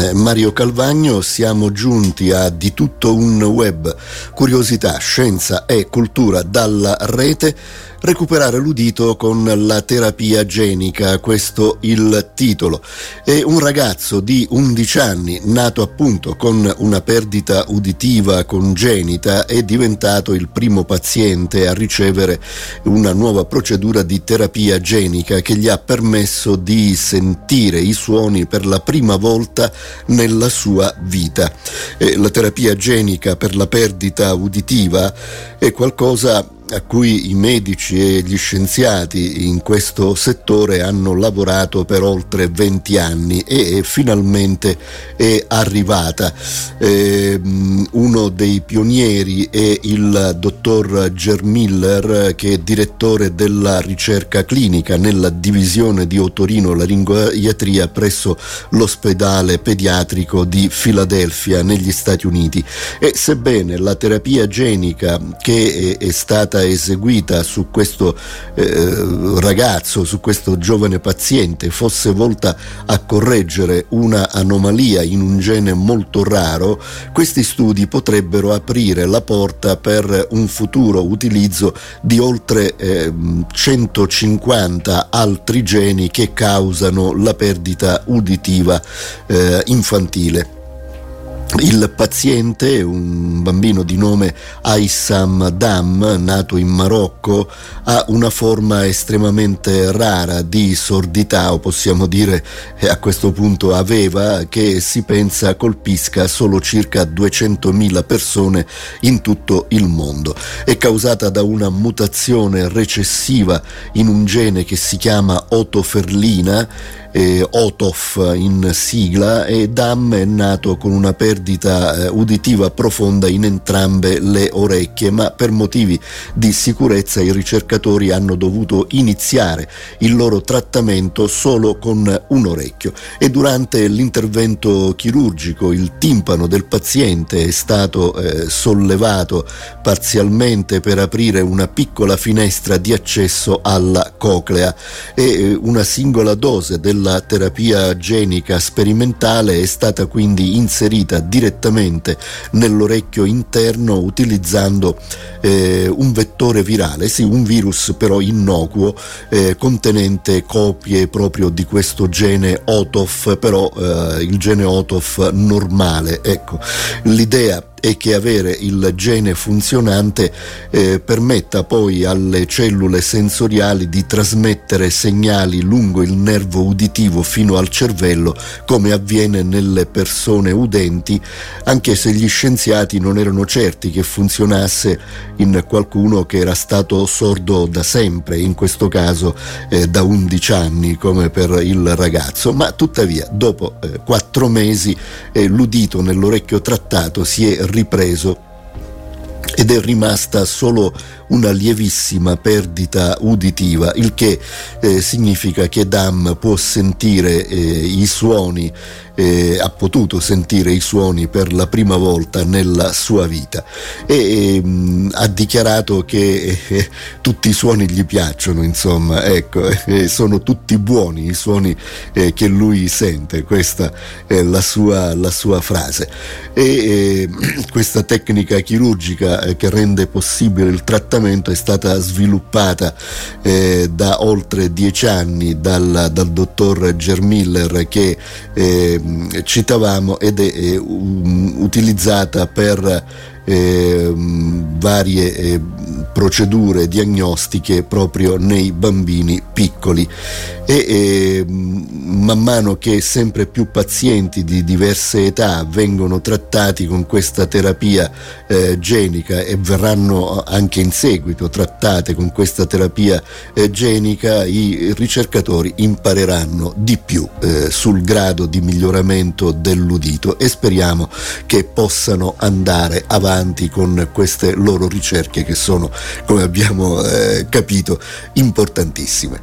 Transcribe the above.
eh, Mario Calvagno, siamo giunti a di tutto un web, curiosità, scienza e cultura dalla rete recuperare l'udito con la terapia genica, questo il titolo. È un ragazzo di 11 anni, nato appunto con una perdita uditiva congenita, è diventato il primo paziente a ricevere una nuova procedura di terapia genica che gli ha permesso di sentire i suoni per la prima volta nella sua vita. E la terapia genica per la perdita uditiva è qualcosa a cui i medici e gli scienziati in questo settore hanno lavorato per oltre 20 anni e finalmente è arrivata. Eh, uno dei pionieri è il dottor Germiller che è direttore della ricerca clinica nella divisione di otorino laringoiatria presso l'ospedale pediatrico di Filadelfia negli Stati Uniti e sebbene la terapia genica che è stata eseguita su questo eh, ragazzo, su questo giovane paziente, fosse volta a correggere una anomalia in un gene molto raro, questi studi potrebbero aprire la porta per un futuro utilizzo di oltre eh, 150 altri geni che causano la perdita uditiva eh, infantile. Il paziente, un bambino di nome Aissam Dam, nato in Marocco, ha una forma estremamente rara di sordità, o possiamo dire a questo punto aveva, che si pensa colpisca solo circa 200.000 persone in tutto il mondo. È causata da una mutazione recessiva in un gene che si chiama otoferlina eh, OTOF in sigla e Dam è nato con una perdita eh, uditiva profonda in entrambe le orecchie, ma per motivi di sicurezza i ricercatori hanno dovuto iniziare il loro trattamento solo con un orecchio. E durante l'intervento chirurgico il timpano del paziente è stato eh, sollevato parzialmente per aprire una piccola finestra di accesso alla coclea e eh, una singola dose del la terapia genica sperimentale è stata quindi inserita direttamente nell'orecchio interno utilizzando eh, un vettore virale, sì, un virus però innocuo eh, contenente copie proprio di questo gene OTOF, però eh, il gene OTOF normale. Ecco, l'idea e che avere il gene funzionante eh, permetta poi alle cellule sensoriali di trasmettere segnali lungo il nervo uditivo fino al cervello come avviene nelle persone udenti anche se gli scienziati non erano certi che funzionasse in qualcuno che era stato sordo da sempre in questo caso eh, da 11 anni come per il ragazzo. Ma tuttavia dopo eh, quattro mesi eh, l'udito nell'orecchio trattato si è ripreso ed è rimasta solo una lievissima perdita uditiva, il che eh, significa che Dam può sentire eh, i suoni, eh, ha potuto sentire i suoni per la prima volta nella sua vita e ehm, ha dichiarato che eh, tutti i suoni gli piacciono, insomma, ecco, eh, sono tutti buoni i suoni eh, che lui sente, questa è la sua, la sua frase. E questa tecnica chirurgica che rende possibile il trattamento trattamento è stata sviluppata eh, da oltre dieci anni dal, dal dottor Germiller che eh, citavamo ed è eh, utilizzata per eh, varie procedure diagnostiche proprio nei bambini piccoli. E eh, man mano che sempre più pazienti di diverse età vengono trattati con questa terapia eh, genica e verranno anche in seguito trattate con questa terapia eh, genica i ricercatori impareranno di più eh, sul grado di miglioramento dell'udito e speriamo che possano andare avanti avanti con queste loro ricerche che sono, come abbiamo eh, capito, importantissime.